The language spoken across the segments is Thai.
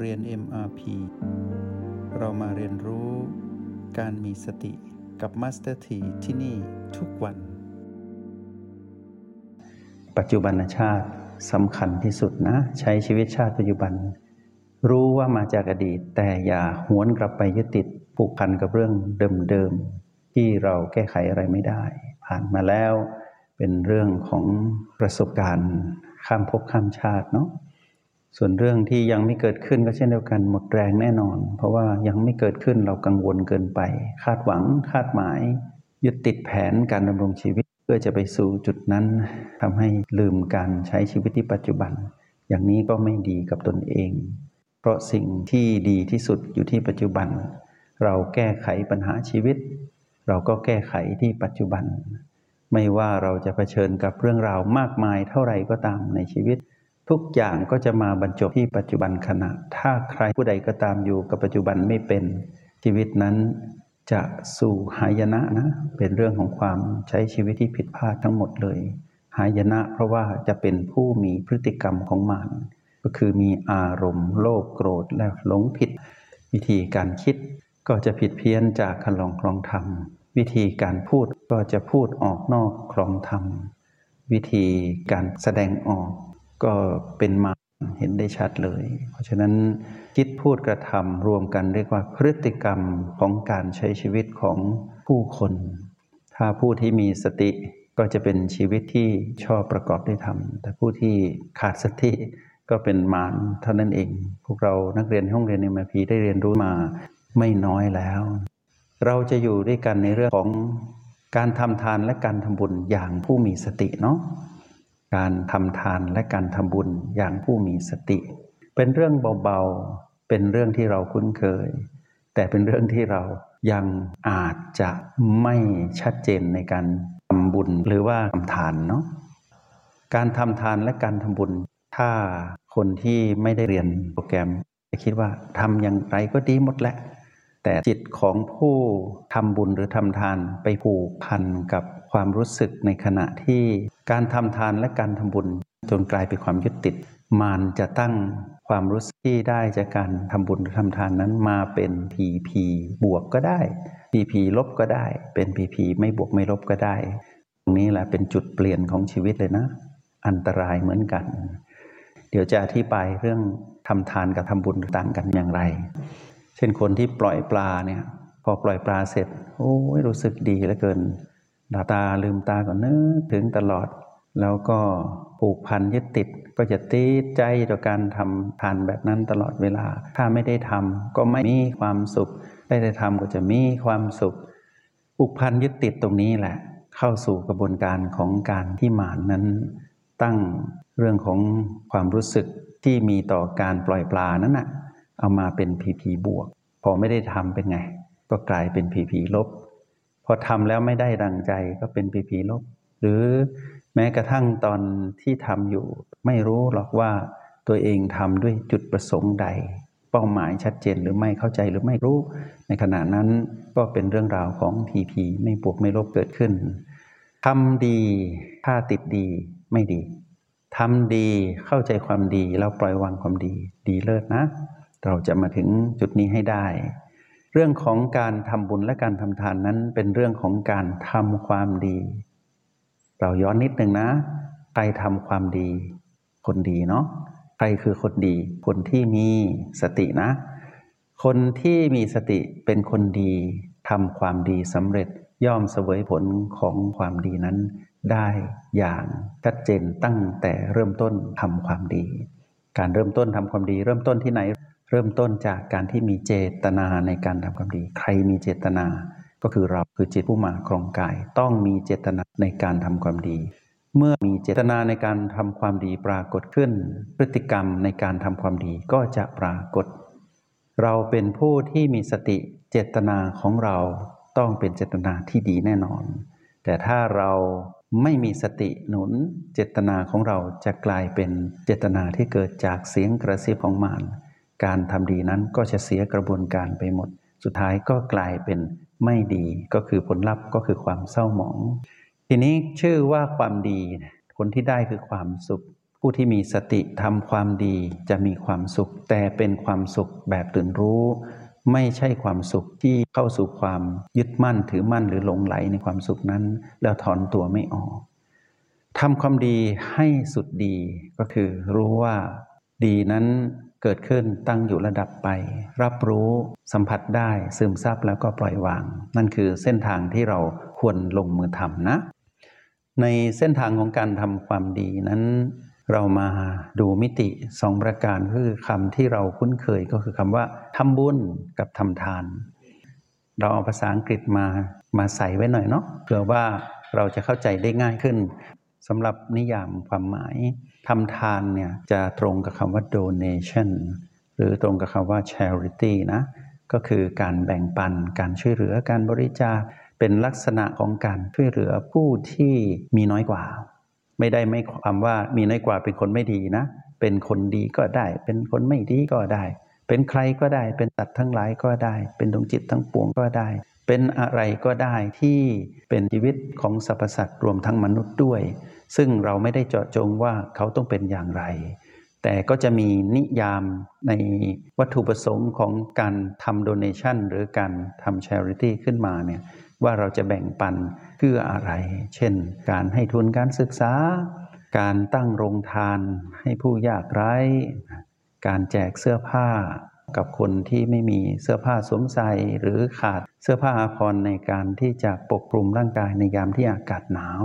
เรียน MRP เรามาเรียนรู้การมีสติกับ Master T ที่ที่นี่ทุกวัน ปัจจุบันชาติสำคัญที่สุดนะ ใช้ชีวิตชาติปัจจุบัน รู้ว่ามาจากอดีต แต่อย่าหวนกลับไปยึดติดผูกพันกับเรื่องเดิมๆที่เราแก้ไขอะไรไม่ได้ ผ่านมาแล้วเป็นเรื่องของประสบการณ์ข้ามภพข้ามชาติเนาะ ส่วนเรื่องที่ยังไม่เกิดขึ้นก็เช่นเดียวกันหมดแรงแน่นอน เพราะว่ายังไม่เกิดขึ้นเรากังวลเกินไป คาดหวังคาดหมาย ยึดติดแผนการดำรงชีวิต เพื่อจะไปสู่จุดนั้นทำให้ลืมการใช้ชีวิตที่ปัจจุบัน อย่างนี้ก็ไม่ดีกับตนเอง เพราะสิ่งที่ดีที่สุดอยู่ที่ปัจจุบัน เราแก้ไขปัญหาชีวิต เราก็แก้ไขที่ปัจจุบัน ไม่ว่าเราจะเผชิญกับเรื่องราวมากมายเท่าไหร่ก็ตามในชีวิต ทุกอย่างก็จะมาบรรจบที่ปัจจุบันขณะ ถ้าใครผู้ใดก็ตามอยู่กับปัจจุบันไม่เป็นชีวิตนั้นจะสู่หายนะนะ เป็นเรื่องของความใช้ชีวิตที่ผิดพลาดทั้งหมดเลย หายนะเพราะว่าจะเป็นผู้มีพฤติกรรมของมัน ก็คือมีอารมณ์โลภโกรธและหลงผิด วิธีการคิดก็จะผิดเพี้ยนจากคันลองคลองธรรม วิธีการพูดก็จะพูดออกนอกคลองธรรม วิธีการแสดงออก ก็เป็นมาเห็นได้ชัดเลย เพราะฉะนั้นคิดพูดกระทำรวมกันเรียกว่าพฤติกรรมของการใช้ชีวิตของผู้คน ถ้าผู้ที่มีสติก็จะเป็นชีวิตที่ชอบประกอบด้ทำแต่ผู้ที่ขาดสติก็เป็นมารเท่านั้นเอง พวกเรานักเรียนห้องเรียนในมาพีได้เรียนรู้มาไม่น้อยแล้ว เราจะอยู่ด้วยกันในเรื่องของการทำทานและการทำบุญอย่างผู้มีสติเนาะ การทำทานและการทำบุญอย่างผู้มีสติ เป็นเรื่องเบาๆ เป็นเรื่องที่เราคุ้นเคย แต่เป็นเรื่องที่เรายังอาจจะไม่ชัดเจนในการทำบุญหรือว่าทำทานเนาะการทำทานและการทำบุญ ถ้าคนที่ไม่ได้เรียนโปรแกรม จะคิดว่าทำอย่างไรก็ดีหมดแหละ แต่จิตของผู้ทำบุญหรือทำทานไปผูกพันกับความรู้สึกในขณะที่ การทำทานและการทำบุญ จนกลายเป็นความยึดติด มานจะตั้งความรู้สึกที่ได้จากการทำบุญหรือทำทานนั้นมาเป็นพีพีบวกก็ได้พีพีลบก็ได้ เป็นพีพีไม่บวกไม่ลบก็ได้ ตรงนี้แหละเป็นจุดเปลี่ยนของชีวิตเลยนะ อันตรายเหมือนกัน เดี๋ยวจะอธิบายเรื่องทำทานกับทำบุญต่างกันอย่างไร เช่นคนที่ปล่อยปลาเนี่ยพอปล่อยปลาเสร็จ โอ้ยรู้สึกดีเหลือเกิน ดาตาลืมตาก่อนนึกถึงตลอด แล้วก็ผูกพันยึดติดก็จะติดใจต่อการทำทานแบบนั้นตลอดเวลา ถ้าไม่ได้ทำก็ไม่มีความสุขได้ได้ทำก็จะมีความสุขผูกพันยึดติดตรงนี้แหละ เข้าสู่กระบวนการของการที่หมานนั้น ตั้งเรื่องของความรู้สึกที่มีต่อการปล่อยปลานั้นนะ่ะเอามาเป็นผีผีบวก พอไม่ได้ทำเป็นไง ก็กลายเป็นผีผีลบ พอทำแล้วไม่ได้ดังใจก็เป็นปีผีลบ หรือแม้กระทั่งตอนที่ทำอยู่ ไม่รู้หรอกว่าตัวเองทำด้วยจุดประสงค์ใด เป้าหมายชัดเจนหรือไม่เข้าใจหรือไม่รู้ ในขณะนั้นก็เป็นเรื่องราวของผีผีไม่บวกไม่ลบเกิดขึ้นทำดีถ้าติดดีไม่ดีทำดีเข้าใจความดีแล้วปล่อยวางความดี ดีเลิศนะ เราจะมาถึงจุดนี้ให้ได้ เรื่องของการทำบุญและการทำทานนั้นเป็นเรื่องของการทำความดี เราย้อนนิดหนึ่งนะ ใครทำความดี คนดีเนาะ ใครคือคนดี คนที่มีสตินะ คนที่มีสติเป็นคนดีทำความดีสำเร็จย่อมเสวยผลของความดีนั้น ได้อย่างชัดเจนตั้งแต่เริ่มต้นทำความดี การเริ่มต้นทำความดี เริ่มต้นที่ไหน เริ่มต้นจากการที่มีเจตนาในการทำความดี ใครมีเจตนา ก็คือเราคือจิตผู้มาครองกาย ต้องมีเจตนาในการทำความดี เมื่อมีเจตนาในการทำความดีปรากฏขึ้น พฤติกรรมในการทำความดีก็จะปรากฏ เราเป็นผู้ที่มีสติเจตนาของเราต้องเป็นเจตนาที่ดีแน่นอน แต่ถ้าเราไม่มีสติหนุนเจตนาของเราจะกลายเป็นเจตนาที่เกิดจากเสียงกระซิบของมาร การทำดีนั้นก็จะเสียกระบวนการไปหมด สุดท้ายก็กลายเป็นไม่ดีก็คือผลลัพธ์ก็คือความเศร้าหมอง ทีนี้ชื่อว่าความดีผลที่ได้คือความสุข ผู้ที่มีสติทำความดีจะมีความสุข แต่เป็นความสุขแบบตื่นรู้ ไม่ใช่ความสุขที่เข้าสู่ความยึดมั่นถือมั่นหรือหลงไหลในความสุขนั้น แล้วถอนตัวไม่ออกทำความดีให้สุดดีก็คือรู้ว่า ดีนั้นเกิดขึ้นตั้งอยู่ระดับไป รับรู้สัมผัสได้ซึมซับแล้วก็ปล่อยวาง นั่นคือเส้นทางที่เราควรลงมือทำนะ ในเส้นทางของการทำความดีนั้น เรามาดูมิติสองประการคือคำที่เราคุ้นเคยก็คือคำว่าทำบุญกับทำทาน เราเอาภาษาอังกฤษมามาใส่ไว้หน่อยเนาะเพื่อว่าเราจะเข้าใจได้ง่ายขึ้นสำหรับนิยามความหมาย ทำทานเนี่ยจะตรงกับคำว่า donation หรือตรงกับคำว่า charity นะก็คือการแบ่งปันการช่วยเหลือการบริจาคเป็นลักษณะของการช่วยเหลือผู้ที่มีน้อยกว่า ไม่ได้ไม่ความว่ามีน้อยกว่าเป็นคนไม่ดีนะ เป็นคนดีก็ได้ เป็นคนไม่ดีก็ได้ เป็นใครก็ได้ เป็นตัดทั้งหลายก็ได้ เป็นดวงจิตทั้งปวงก็ได้ เป็นอะไรก็ได้ที่เป็นชีวิตของสรรพสัตว์รวมทั้งมนุษย์ด้วย ซึ่งเราไม่ได้เจาะจงว่าเขาต้องเป็นอย่างไร แต่ก็จะมีนิยามในวัตถุประสงค์ของการทำโดเนชันหรือการทำ charity ขึ้นมาเนี่ยว่าเราจะแบ่งปันเพื่ออะไร เช่น การให้ทุนการศึกษา การตั้งโรงทานให้ผู้ยากไร้ การแจกเสื้อผ้ากับคนที่ไม่มีเสื้อผ้าสวมใส่หรือขาดเสื้อผ้าอาภรณ์ในการที่จะปกคลุมร่างกายในยามที่อากาศหนาว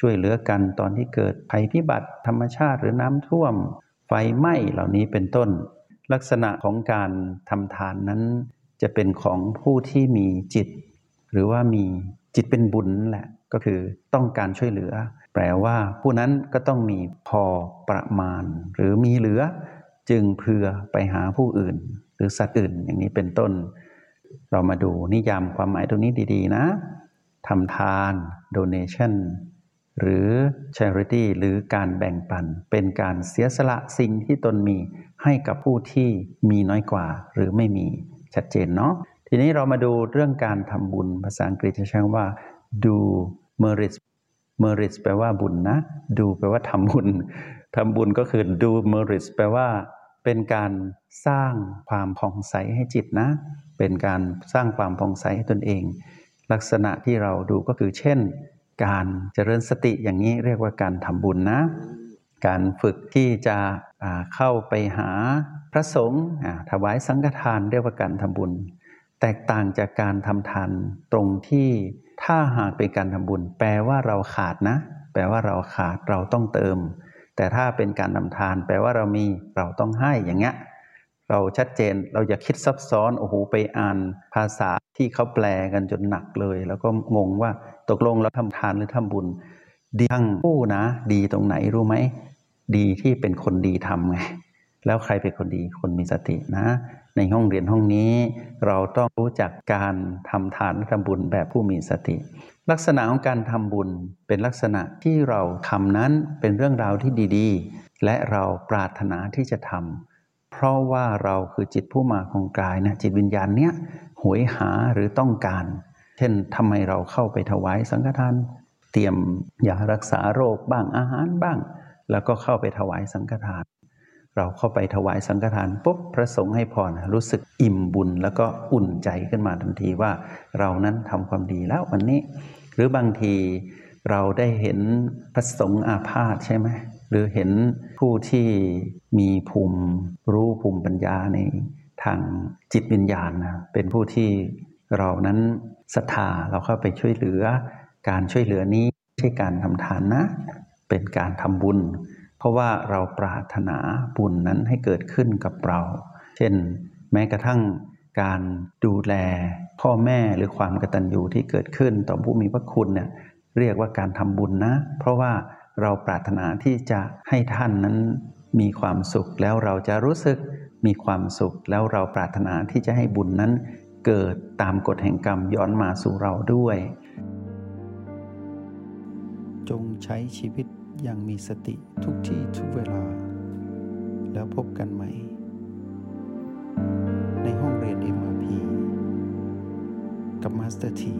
ช่วยเหลือกันตอนที่เกิดภัยพิบัติธรรมชาติหรือน้ำท่วม ไฟไหม้เหล่านี้เป็นต้น ลักษณะของการทำทานนั้น จะเป็นของผู้ที่มีจิต หรือว่ามีจิตเป็นบุญแหละก็คือต้องการช่วยเหลือ แปลว่าผู้นั้นก็ต้องมีพอประมาณ หรือมีเหลือ จึงเพื่อไปหาผู้อื่น หรือสัตว์อื่นอย่างนี้เป็นต้น เรามาดูนิยามความหมายตรงนี้ดี ๆ นะทำทาน donation หรือ charity หรือการแบ่งปัน เป็นการเสียสละสิ่งที่ตนมีให้กับผู้ที่มีน้อยกว่า หรือไม่มีชัดเจนเนาะทีนี้เรามาดูเรื่องการทำบุญภาษาอังกฤษจะใช้ว่า do merits merits แปลว่าบุญนะ do แปลว่าทำบุญทำบุญก็คือ do merits แปลว่า เป็นการสร้างความผ่องใสให้จิตนะ เป็นการสร้างความผ่องใสให้ตนเอง ลักษณะที่เราดูก็คือเช่น การเจริญสติอย่างนี้เรียกว่าการทำบุญนะ การฝึกที่จะเข้าไปหาพระสงฆ์ถวายสังฆทานเรียกว่าการทำบุญ แตกต่างจากการทำทานตรงที่ถ้าหากเป็นการทำบุญ แปลว่าเราขาดนะ แปลว่าเราขาดเราต้องเติม แต่ถ้าเป็นการทำทาน แปลว่าเรามีเราต้องให้อย่างเงี้ย เราชัดเจนเราอย่าคิดซับซ้อนโอ้โหไปอ่านภาษาที่เขาแปลกันจนหนักเลย แล้วก็งงว่าตกลงเราทำทานหรือทำบุญ ดีทั้งผู้นะ ดีตรงไหนรู้ไหม ดีที่เป็นคนดีทำไงแล้วใครเป็นคนดีคนมีสตินะ ในห้องเรียนห้องนี้ เราต้องรู้จักการทำทานและทำบุญแบบผู้มีสติ ลักษณะของการทำบุญเป็นลักษณะที่เราทำนั้นเป็นเรื่องราวที่ดี ๆ และเราปรารถนาที่จะทำ เพราะว่าเราคือจิตผู้มาของกายนะจิตวิญญาณเนี้ยหวยหาหรือต้องการ เช่นทำไมเราเข้าไปถวายสังฆทาน เตรียมยารักษาโรคบ้างอาหารบ้าง แล้วก็เข้าไปถวายสังฆทาน เราเข้าไปถวายสังฆทานปุ๊บพระสงฆ์ให้พรรู้สึกอิ่มบุญแล้วก็อุ่นใจขึ้นมาทันทีว่า เรานั้นทำความดีแล้ววันนี้ หรือบางที เราได้เห็นพระสงฆ์อาพาธใช่ไหมหรือเห็นผู้ที่มีภูมิรู้ภูมิปัญญาในทางจิตวิญญาณนะเป็นผู้ที่เรานั้นศรัทธาเราเข้าไปช่วยเหลือ การช่วยเหลือนี้ไม่ใช่การทำทานนะ เป็นการทำบุญ เพราะว่าเราปรารถนาบุญนั้นให้เกิดขึ้นกับเรา เช่น แม้กระทั่งการดูแลพ่อแม่หรือความกตัญญูที่เกิดขึ้นต่อผู้มีพระคุณเนี่ย เรียกว่าการทำบุญนะ เพราะว่าเราปรารถนาที่จะให้ท่านนั้นมีความสุขแล้วเราจะรู้สึกมีความสุขแล้วเราปรารถนาที่จะให้บุญนั้น เกิดตามกฎแห่งกรรมย้อนมาสู่เราด้วย จงใช้ชีวิตอย่างมีสติทุกที่ทุกเวลา แล้วพบกันใหม่ ในห้องเรียน MRP กับมาสเตอร์ที